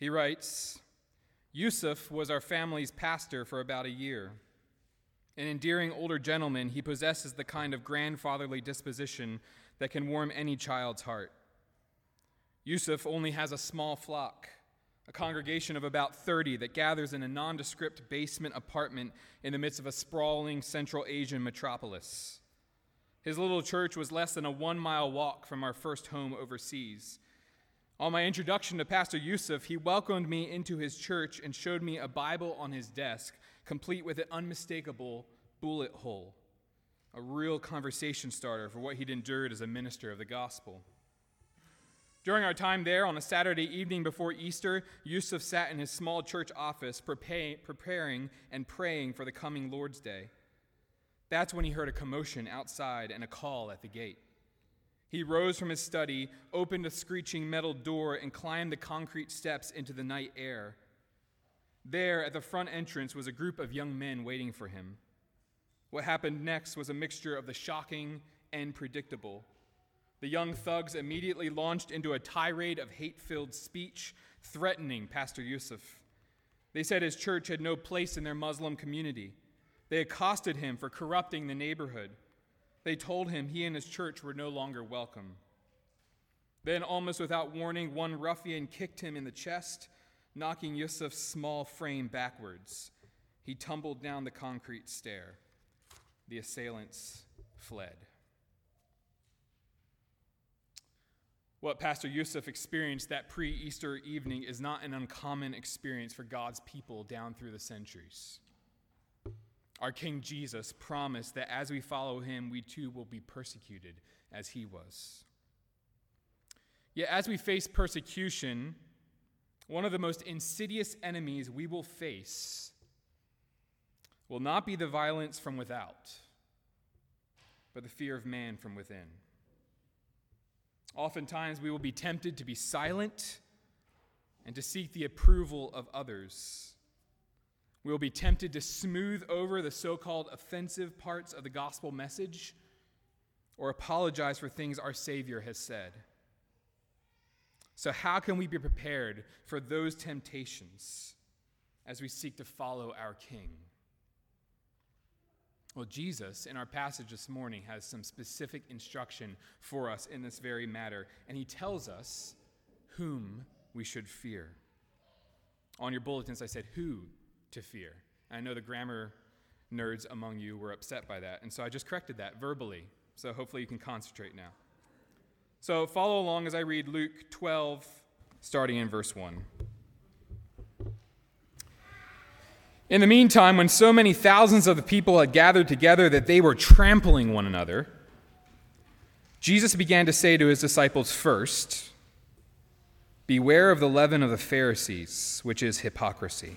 He writes Yusuf was our family's pastor for about a year. An endearing older gentleman, he possesses the kind of grandfatherly disposition that can warm any child's heart. Yusuf only has a small flock, a congregation of about 30 that gathers in a nondescript basement apartment in the midst of a sprawling Central Asian metropolis. His little church was less than a one mile walk from our first home overseas. On my introduction to Pastor Yusuf, he welcomed me into his church and showed me a Bible on his desk, complete with an unmistakable bullet hole, a real conversation starter for what he'd endured as a minister of the gospel. During our time there, on a Saturday evening before Easter, Yusuf sat in his small church office preparing and praying for the coming Lord's Day. That's when he heard a commotion outside and a call at the gate. He rose from his study, opened a screeching metal door, and climbed the concrete steps into the night air. There, at the front entrance, was a group of young men waiting for him. What happened next was a mixture of the shocking and predictable. The young thugs immediately launched into a tirade of hate filled speech, threatening Pastor Yusuf. They said his church had no place in their Muslim community. They accosted him for corrupting the neighborhood. They told him he and his church were no longer welcome. Then, almost without warning, one ruffian kicked him in the chest, knocking Yusuf's small frame backwards. He tumbled down the concrete stair. The assailants fled. What Pastor Yusuf experienced that pre Easter evening is not an uncommon experience for God's people down through the centuries. Our King Jesus promised that as we follow him, we too will be persecuted as he was. Yet, as we face persecution, one of the most insidious enemies we will face will not be the violence from without, but the fear of man from within. Oftentimes, we will be tempted to be silent and to seek the approval of others. We will be tempted to smooth over the so called offensive parts of the gospel message or apologize for things our Savior has said. So, how can we be prepared for those temptations as we seek to follow our King? Well, Jesus, in our passage this morning, has some specific instruction for us in this very matter, and he tells us whom we should fear. On your bulletins, I said, Who to fear. I know the grammar nerds among you were upset by that, and so I just corrected that verbally. So hopefully you can concentrate now. So follow along as I read Luke 12, starting in verse 1. In the meantime, when so many thousands of the people had gathered together that they were trampling one another, Jesus began to say to his disciples first, Beware of the leaven of the Pharisees, which is hypocrisy.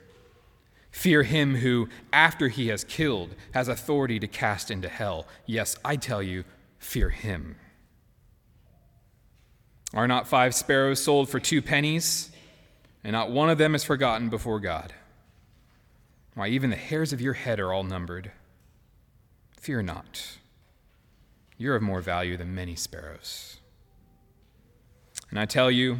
Fear him who, after he has killed, has authority to cast into hell. Yes, I tell you, fear him. Are not five sparrows sold for two pennies, and not one of them is forgotten before God? Why, even the hairs of your head are all numbered. Fear not. You're of more value than many sparrows. And I tell you,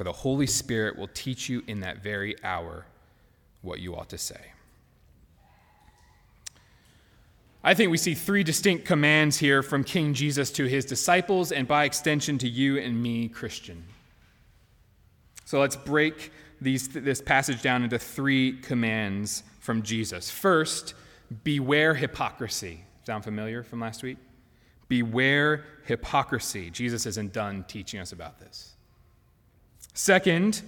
for the Holy Spirit will teach you in that very hour what you ought to say. I think we see three distinct commands here from King Jesus to his disciples, and by extension to you and me, Christian. So let's break these, this passage down into three commands from Jesus. First, beware hypocrisy. Sound familiar from last week? Beware hypocrisy. Jesus isn't done teaching us about this. Second,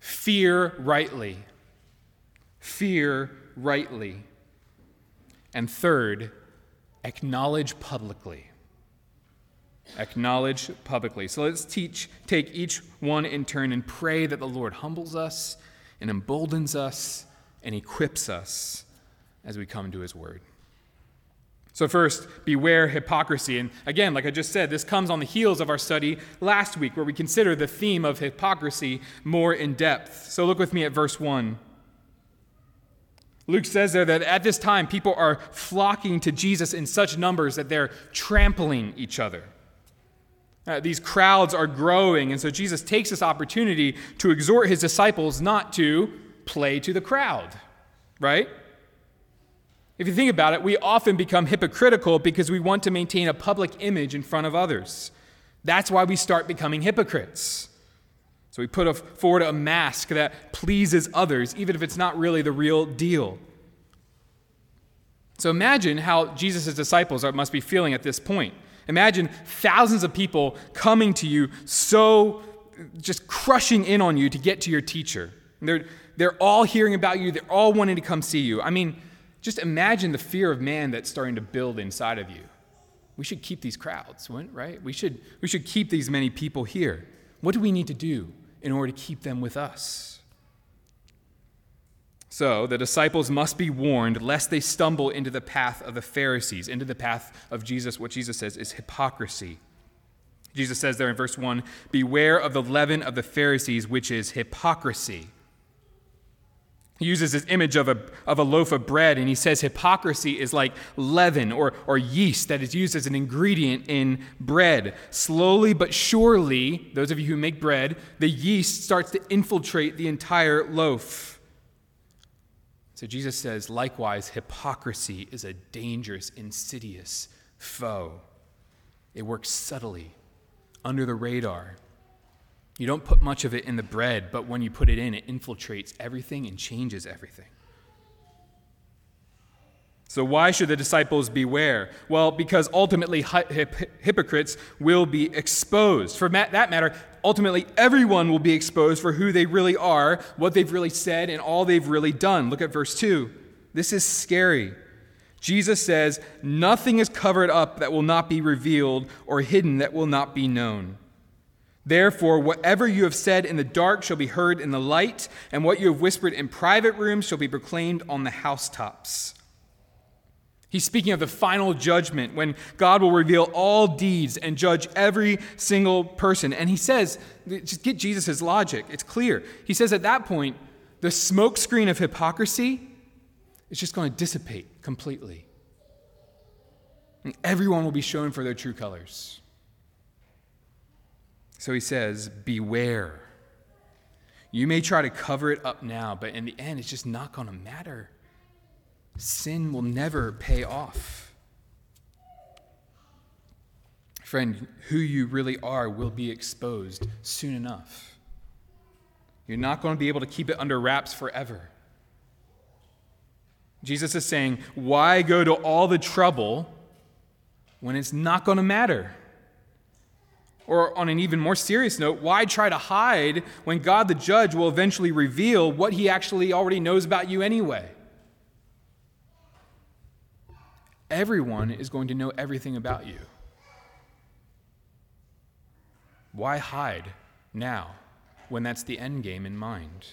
fear rightly. Fear rightly. And third, acknowledge publicly. Acknowledge publicly. So let's teach, take each one in turn and pray that the Lord humbles us and emboldens us and equips us as we come to his word. So, first, beware hypocrisy. And again, like I just said, this comes on the heels of our study last week where we consider the theme of hypocrisy more in depth. So, look with me at verse 1. Luke says there that at this time, people are flocking to Jesus in such numbers that they're trampling each other. Uh, these crowds are growing, and so Jesus takes this opportunity to exhort his disciples not to play to the crowd, right? If you think about it, we often become hypocritical because we want to maintain a public image in front of others. That's why we start becoming hypocrites. So we put forward a mask that pleases others, even if it's not really the real deal. So imagine how Jesus' disciples must be feeling at this point. Imagine thousands of people coming to you, so just crushing in on you to get to your teacher. They're, they're all hearing about you, they're all wanting to come see you. I mean, just imagine the fear of man that's starting to build inside of you. We should keep these crowds, right? We should, we should keep these many people here. What do we need to do in order to keep them with us? So the disciples must be warned lest they stumble into the path of the Pharisees, into the path of Jesus. What Jesus says is hypocrisy. Jesus says there in verse 1 Beware of the leaven of the Pharisees, which is hypocrisy. He uses this image of a, of a loaf of bread, and he says hypocrisy is like leaven or, or yeast that is used as an ingredient in bread. Slowly but surely, those of you who make bread, the yeast starts to infiltrate the entire loaf. So Jesus says, likewise, hypocrisy is a dangerous, insidious foe. It works subtly, under the radar. You don't put much of it in the bread, but when you put it in, it infiltrates everything and changes everything. So, why should the disciples beware? Well, because ultimately hypocrites will be exposed. For that matter, ultimately everyone will be exposed for who they really are, what they've really said, and all they've really done. Look at verse 2. This is scary. Jesus says, Nothing is covered up that will not be revealed, or hidden that will not be known. Therefore, whatever you have said in the dark shall be heard in the light, and what you have whispered in private rooms shall be proclaimed on the housetops. He's speaking of the final judgment when God will reveal all deeds and judge every single person. And he says, just get Jesus' logic, it's clear. He says at that point, the smokescreen of hypocrisy is just going to dissipate completely. And everyone will be shown for their true colors. So he says, Beware. You may try to cover it up now, but in the end, it's just not going to matter sin will never pay off. Friend, who you really are will be exposed soon enough. You're not going to be able to keep it under wraps forever. Jesus is saying, Why go to all the trouble when it's not going to matter? Or, on an even more serious note, why try to hide when God the judge will eventually reveal what he actually already knows about you anyway? everyone is going to know everything about you. Why hide now when that's the end game in mind?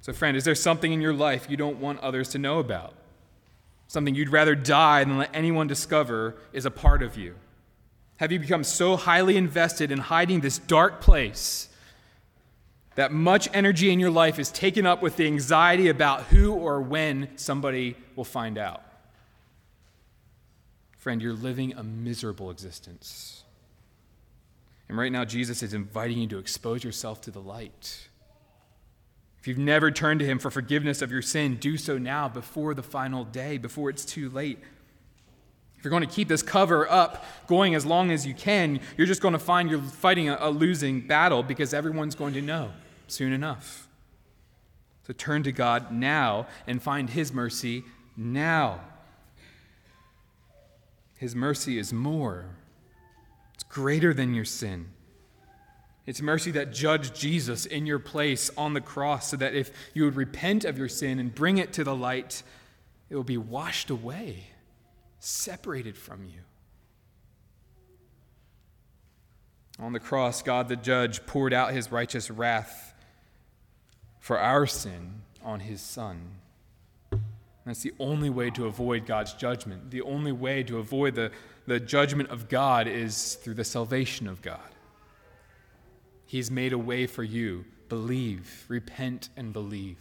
So, friend, is there something in your life you don't want others to know about? Something you'd rather die than let anyone discover is a part of you? Have you become so highly invested in hiding this dark place that much energy in your life is taken up with the anxiety about who or when somebody will find out. Friend, you're living a miserable existence. And right now, Jesus is inviting you to expose yourself to the light. If you've never turned to Him for forgiveness of your sin, do so now before the final day, before it's too late. If you're going to keep this cover up going as long as you can, you're just going to find you're fighting a, a losing battle because everyone's going to know soon enough. So turn to God now and find His mercy now. His mercy is more, it's greater than your sin. It's mercy that judged Jesus in your place on the cross, so that if you would repent of your sin and bring it to the light, it will be washed away, separated from you. On the cross, God the judge poured out his righteous wrath for our sin on his Son. That's the only way to avoid God's judgment. The only way to avoid the, the judgment of God is through the salvation of God. He's made a way for you. Believe, repent, and believe.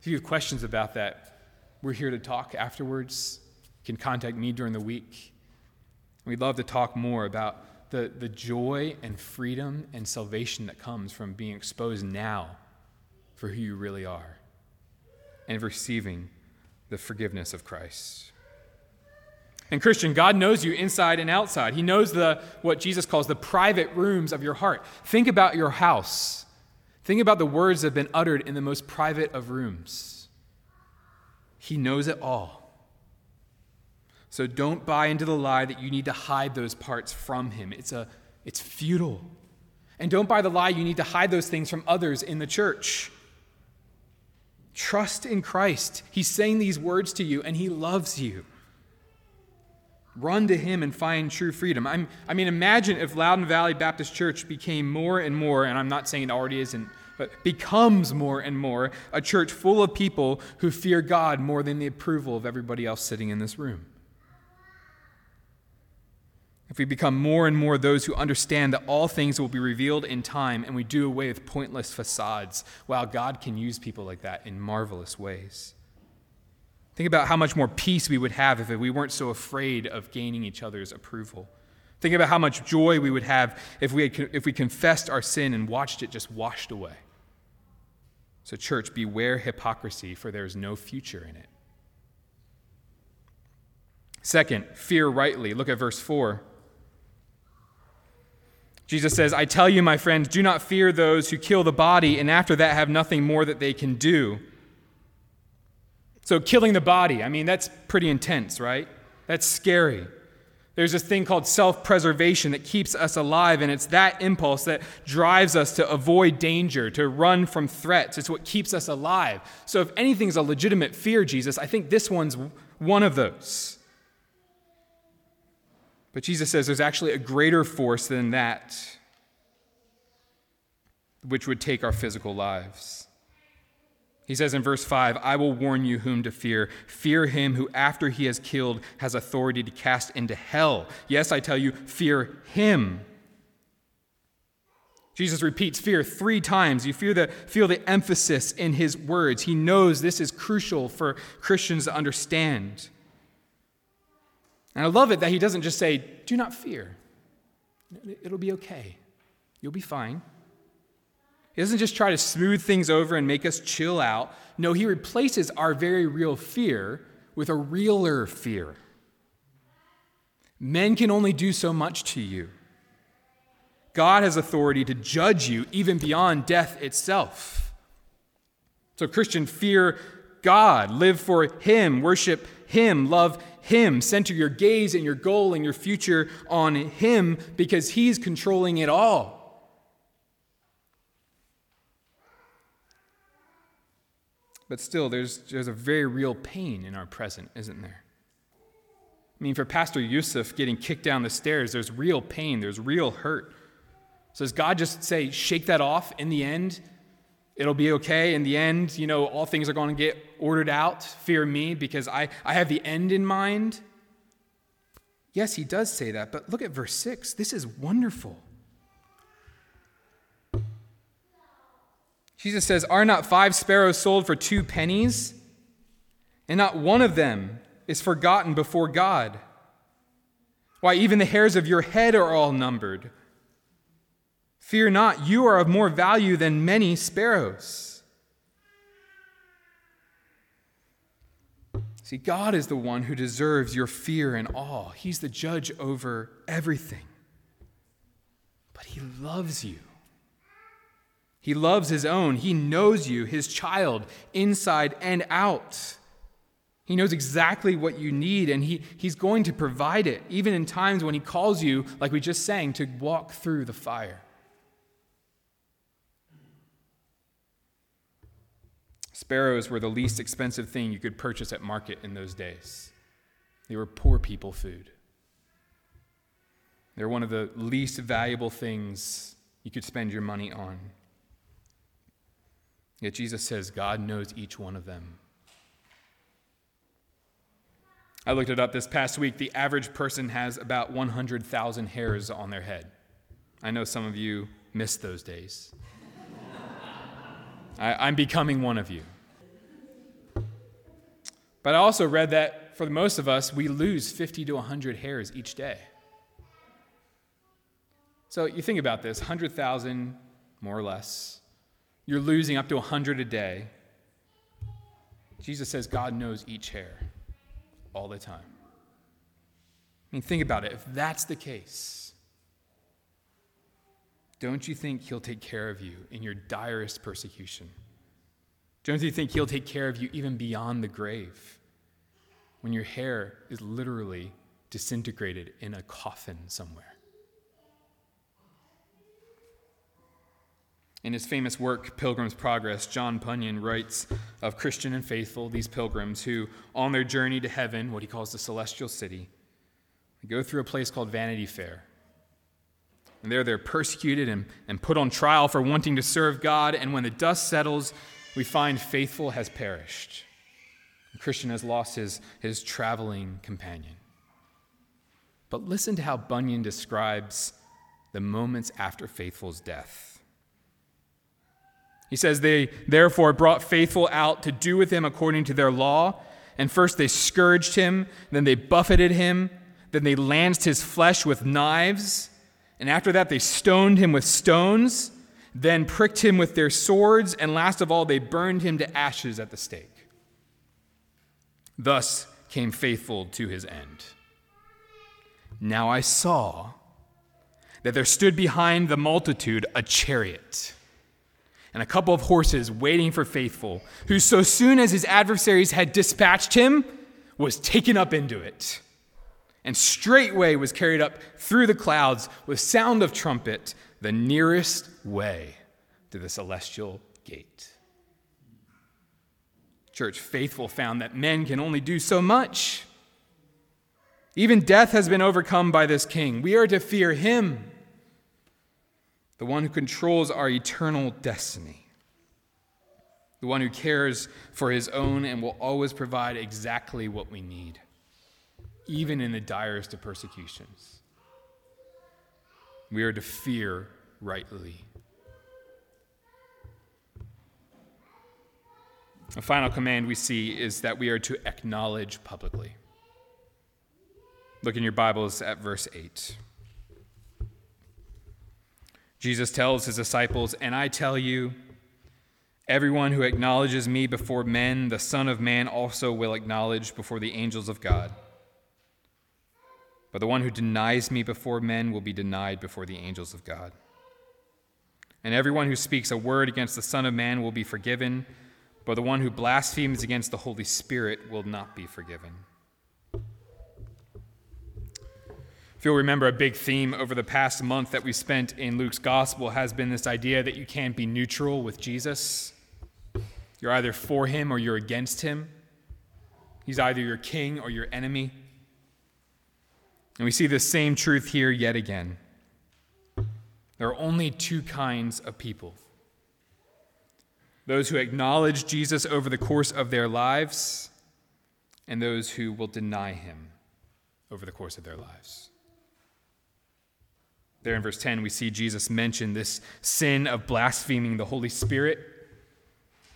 If you have questions about that, we're here to talk afterwards. You can contact me during the week. We'd love to talk more about the, the joy and freedom and salvation that comes from being exposed now for who you really are and receiving the forgiveness of Christ. And Christian, God knows you inside and outside. He knows the what Jesus calls the private rooms of your heart. Think about your house. Think about the words that have been uttered in the most private of rooms. He knows it all. So don't buy into the lie that you need to hide those parts from him. It's, a, it's futile. And don't buy the lie you need to hide those things from others in the church. Trust in Christ. He's saying these words to you, and he loves you. Run to him and find true freedom. I'm, I mean, imagine if Loudon Valley Baptist Church became more and more, and I'm not saying it already isn't, but becomes more and more a church full of people who fear God more than the approval of everybody else sitting in this room if we become more and more those who understand that all things will be revealed in time and we do away with pointless facades, wow, God can use people like that in marvelous ways. Think about how much more peace we would have if we weren't so afraid of gaining each other's approval. Think about how much joy we would have if we, had, if we confessed our sin and watched it just washed away. So, church, beware hypocrisy, for there is no future in it. Second, fear rightly. Look at verse 4. Jesus says, I tell you, my friends, do not fear those who kill the body and after that have nothing more that they can do. So, killing the body, I mean, that's pretty intense, right? That's scary. There's this thing called self preservation that keeps us alive, and it's that impulse that drives us to avoid danger, to run from threats. It's what keeps us alive. So, if anything's a legitimate fear, Jesus, I think this one's one of those. But Jesus says there's actually a greater force than that, which would take our physical lives. He says in verse 5, I will warn you whom to fear. Fear him who, after he has killed, has authority to cast into hell. Yes, I tell you, fear him. Jesus repeats fear three times. You feel the, feel the emphasis in his words. He knows this is crucial for Christians to understand. And I love it that he doesn't just say, Do not fear. It'll be okay. You'll be fine. He doesn't just try to smooth things over and make us chill out. No, he replaces our very real fear with a realer fear. Men can only do so much to you. God has authority to judge you even beyond death itself. So, Christian, fear God, live for Him, worship Him, love him. Center your gaze and your goal and your future on Him because He's controlling it all. But still, there's, there's a very real pain in our present, isn't there? I mean, for Pastor Yusuf getting kicked down the stairs, there's real pain, there's real hurt. So does God just say, shake that off in the end? It'll be okay. In the end, you know, all things are going to get ordered out. Fear me because I, I have the end in mind. Yes, he does say that, but look at verse 6. This is wonderful. Jesus says, Are not five sparrows sold for two pennies? And not one of them is forgotten before God. Why, even the hairs of your head are all numbered. Fear not, you are of more value than many sparrows. See, God is the one who deserves your fear and awe. He's the judge over everything. But He loves you. He loves his own. He knows you, his child, inside and out. He knows exactly what you need, and he, he's going to provide it, even in times when he calls you, like we just sang, to walk through the fire. Sparrows were the least expensive thing you could purchase at market in those days. They were poor people food. They're one of the least valuable things you could spend your money on. Yet Jesus says God knows each one of them. I looked it up this past week. The average person has about 100,000 hairs on their head. I know some of you missed those days. I, am becoming one of you. But I also read that for most of us, we lose 50 to 100 hairs each day. So you think about this 100,000, more or less. You're losing up to 100 a day. Jesus says God knows each hair all the time. I mean, think about it. If that's the case, don't you think He'll take care of you in your direst persecution? Don't you think He'll take care of you even beyond the grave when your hair is literally disintegrated in a coffin somewhere? In his famous work, Pilgrim's Progress, John Bunyan writes of Christian and faithful, these pilgrims who, on their journey to heaven, what he calls the celestial city, go through a place called Vanity Fair. And there they're persecuted and, and put on trial for wanting to serve God. And when the dust settles, we find faithful has perished. Christian has lost his, his traveling companion. But listen to how Bunyan describes the moments after faithful's death. He says, They therefore brought faithful out to do with him according to their law. And first they scourged him, then they buffeted him, then they lanced his flesh with knives. And after that they stoned him with stones, then pricked him with their swords, and last of all they burned him to ashes at the stake. Thus came faithful to his end. Now I saw that there stood behind the multitude a chariot and a couple of horses waiting for Faithful, who, so soon as his adversaries had dispatched him, was taken up into it, and straightway was carried up through the clouds with sound of trumpet, the nearest way to the celestial gate. Church Faithful found that men can only do so much. Even death has been overcome by this king. We are to fear him the one who controls our eternal destiny, the one who cares for his own and will always provide exactly what we need, even in the direst of persecutions. We are to fear rightly. A final command we see is that we are to acknowledge publicly. Look in your Bibles at verse 8. Jesus tells his disciples, And I tell you, everyone who acknowledges me before men, the Son of Man also will acknowledge before the angels of God. But the one who denies me before men will be denied before the angels of God. And everyone who speaks a word against the Son of Man will be forgiven, but the one who blasphemes against the Holy Spirit will not be forgiven. If you'll remember, a big theme over the past month that we spent in Luke's gospel has been this idea that you can't be neutral with Jesus. You're either for him or you're against him. He's either your king or your enemy. And we see the same truth here yet again. There are only two kinds of people those who acknowledge Jesus over the course of their lives, and those who will deny him over the course of their lives. There in verse 10, we see Jesus mention this sin of blaspheming the Holy Spirit.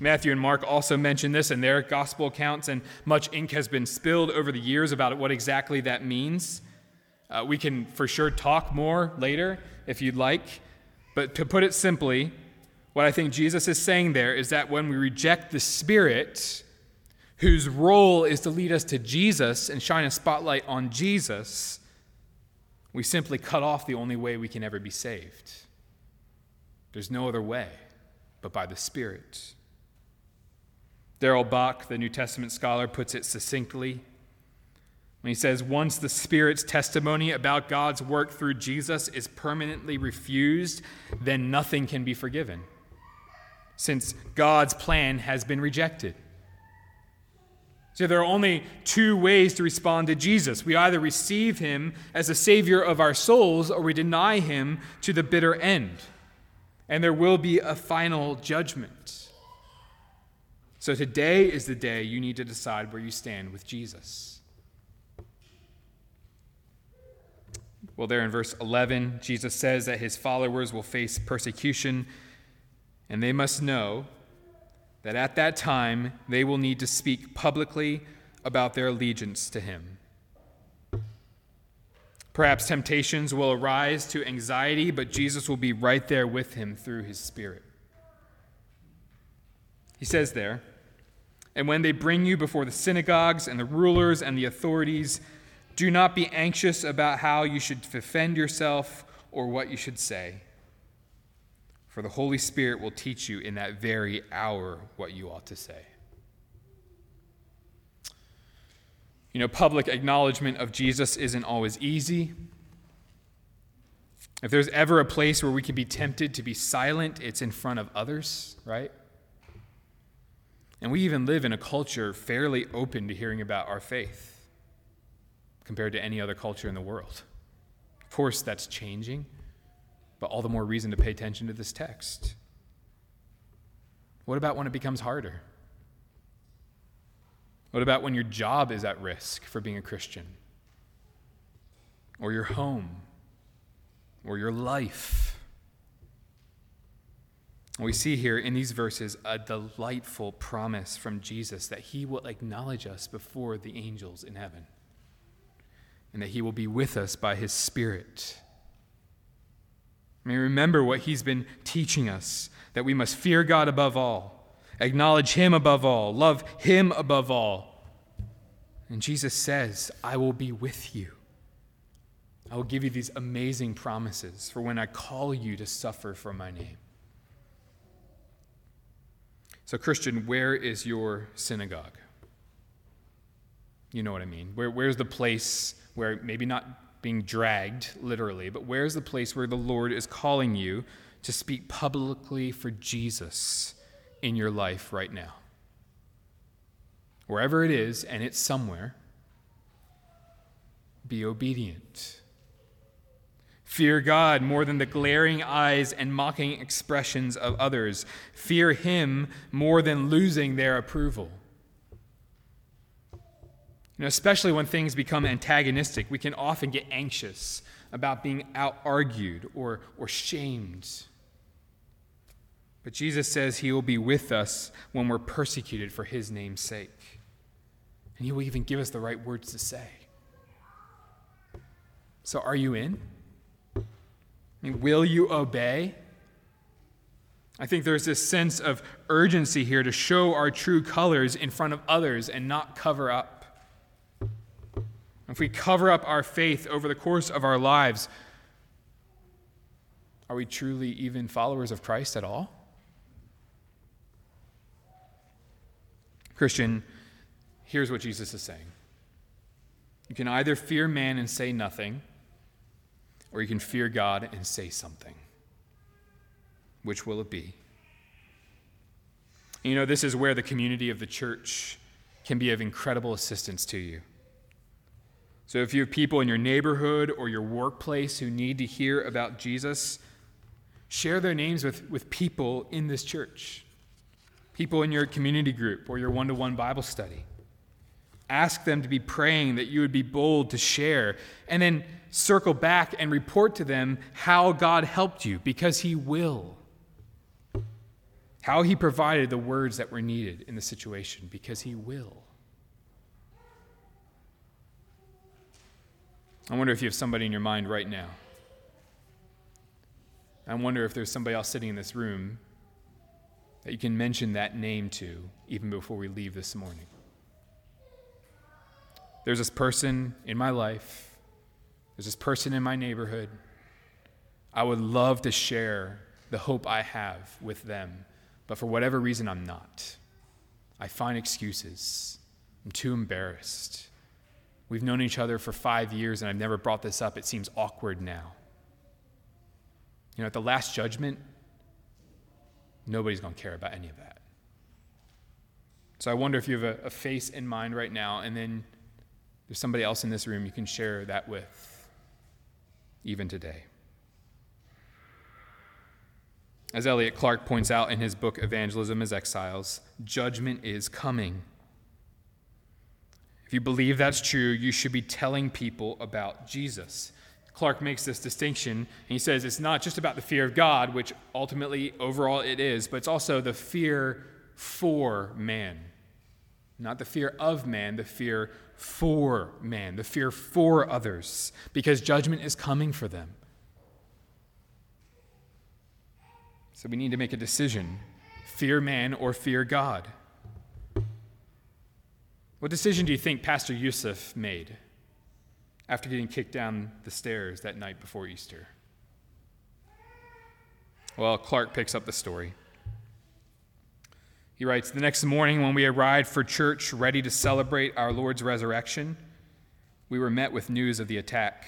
Matthew and Mark also mention this in their gospel accounts, and much ink has been spilled over the years about what exactly that means. Uh, we can for sure talk more later if you'd like, but to put it simply, what I think Jesus is saying there is that when we reject the Spirit, whose role is to lead us to Jesus and shine a spotlight on Jesus, we simply cut off the only way we can ever be saved. There's no other way. but by the Spirit. Darrell Bock, the New Testament scholar, puts it succinctly when he says, Once the Spirit's testimony about God's work through Jesus is permanently refused, then nothing can be forgiven, since God's plan has been rejected. So there are only two ways to respond to Jesus. We either receive him as a savior of our souls or we deny him to the bitter end. And there will be a final judgment. So today is the day you need to decide where you stand with Jesus. Well, there in verse 11, Jesus says that his followers will face persecution, and they must know that at that time they will need to speak publicly about their allegiance to him. Perhaps temptations will arise to anxiety, but Jesus will be right there with him through his Spirit. He says there, and when they bring you before the synagogues and the rulers and the authorities, do not be anxious about how you should defend yourself or what you should say for the Holy Spirit will teach you in that very hour what you ought to say. You know, public acknowledgement of Jesus isn't always easy. If there's ever a place where we can be tempted to be silent, it's in front of others, right? And we even live in a culture fairly open to hearing about our faith compared to any other culture in the world. Of course, that's changing but all the more reason to pay attention to this text. What about when it becomes harder? What about when your job is at risk for being a Christian? Or your home? Or your life? We see here in these verses a delightful promise from Jesus that he will acknowledge us before the angels in heaven and that he will be with us by his Spirit. Mean, remember what he's been teaching us that we must fear God above all, acknowledge him above all, love him above all. And Jesus says, I will be with you. I will give you these amazing promises for when I call you to suffer for my name. So, Christian, where is your synagogue? You know what I mean. Where, where's the place where maybe not being dragged, literally, but where's the place where the Lord is calling you to speak publicly for Jesus in your life right now? Wherever it is, and it's somewhere, be obedient. Fear God more than the glaring eyes and mocking expressions of others. Fear Him more than losing their approval. Know, especially when things become antagonistic, we can often get anxious about being out argued or, or shamed. But Jesus says he will be with us when we're persecuted for his name's sake. And he will even give us the right words to say. So, are you in? I mean, will you obey? I think there's this sense of urgency here to show our true colors in front of others and not cover up if we cover up our faith over the course of our lives, are we truly even followers of Christ at all? Christian, here's what Jesus is saying you can either fear man and say nothing, or you can fear God and say something. Which will it be? You know, this is where the community of the church can be of incredible assistance to you. So if you have people in your neighborhood or your workplace who need to hear about Jesus, share their names with, with people in this church, people in your community group or your one to one Bible study. Ask them to be praying that you would be bold to share, and then circle back and report to them how God helped you, because He will. How He provided the words that were needed in the situation, because He will. I wonder if you have somebody in your mind right now. I wonder if there's somebody else sitting in this room that you can mention that name to even before we leave this morning. There's this person in my life, there's this person in my neighborhood. I would love to share the hope I have with them but for whatever reason, I'm not. I find excuses. I'm too embarrassed. We've known each other for five years and I've never brought this up. It seems awkward now. You know, at the last judgment, nobody's going to care about any of that. So I wonder if you have a, a, face in mind right now, and then there's somebody else in this room you can share that with, even today. As Elliot Clark points out in his book Evangelism as Exiles, judgment is coming. If you believe that's true, you should be telling people about Jesus. Clark makes this distinction, and he says it's not just about the fear of God, which ultimately, overall, it is, but it's also the fear for man. Not the fear of man, the fear for man, the fear for others, because judgment is coming for them. So we need to make a decision fear man or fear God. What decision do you think Pastor Yusuf made after getting kicked down the stairs that night before Easter? Well, Clark picks up the story. He writes The next morning, when we arrived for church ready to celebrate our Lord's resurrection, we were met with news of the attack.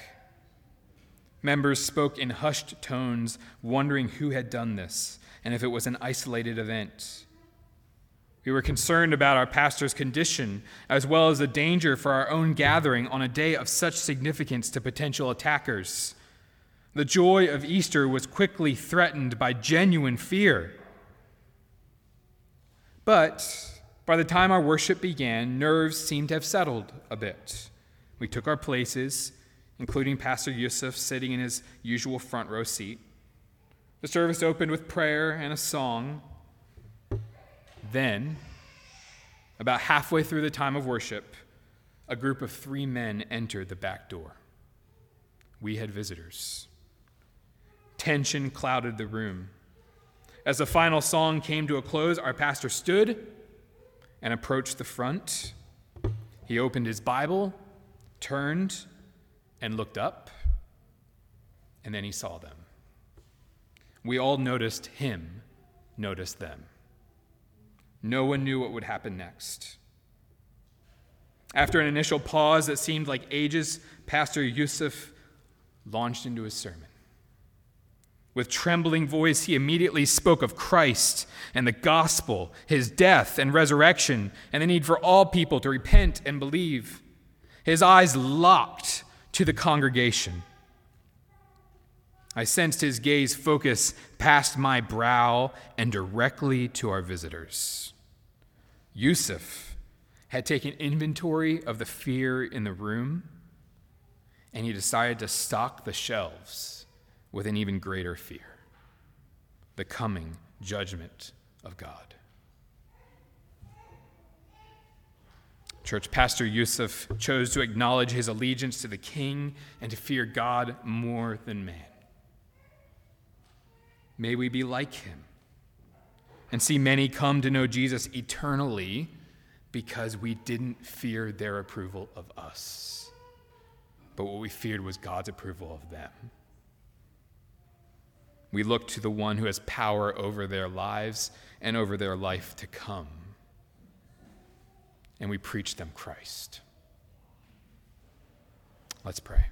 Members spoke in hushed tones, wondering who had done this and if it was an isolated event. We were concerned about our pastor's condition, as well as the danger for our own gathering on a day of such significance to potential attackers. The joy of Easter was quickly threatened by genuine fear. But by the time our worship began, nerves seemed to have settled a bit. We took our places, including Pastor Yusuf sitting in his usual front row seat. The service opened with prayer and a song. Then, about halfway through the time of worship, a group of three men entered the back door. We had visitors. Tension clouded the room. As the final song came to a close, our pastor stood and approached the front. He opened his Bible, turned, and looked up, and then he saw them. We all noticed him notice them. No one knew what would happen next. After an initial pause that seemed like ages, Pastor Yusuf launched into his sermon. With trembling voice, he immediately spoke of Christ and the gospel, his death and resurrection, and the need for all people to repent and believe. His eyes locked to the congregation. I sensed his gaze focus past my brow and directly to our visitors. Yusuf had taken inventory of the fear in the room, and he decided to stock the shelves with an even greater fear the coming judgment of God. Church Pastor Yusuf chose to acknowledge his allegiance to the king and to fear God more than man. May we be like him and see many come to know Jesus eternally because we didn't fear their approval of us, but what we feared was God's approval of them. We look to the one who has power over their lives and over their life to come, and we preach them Christ. Let's pray.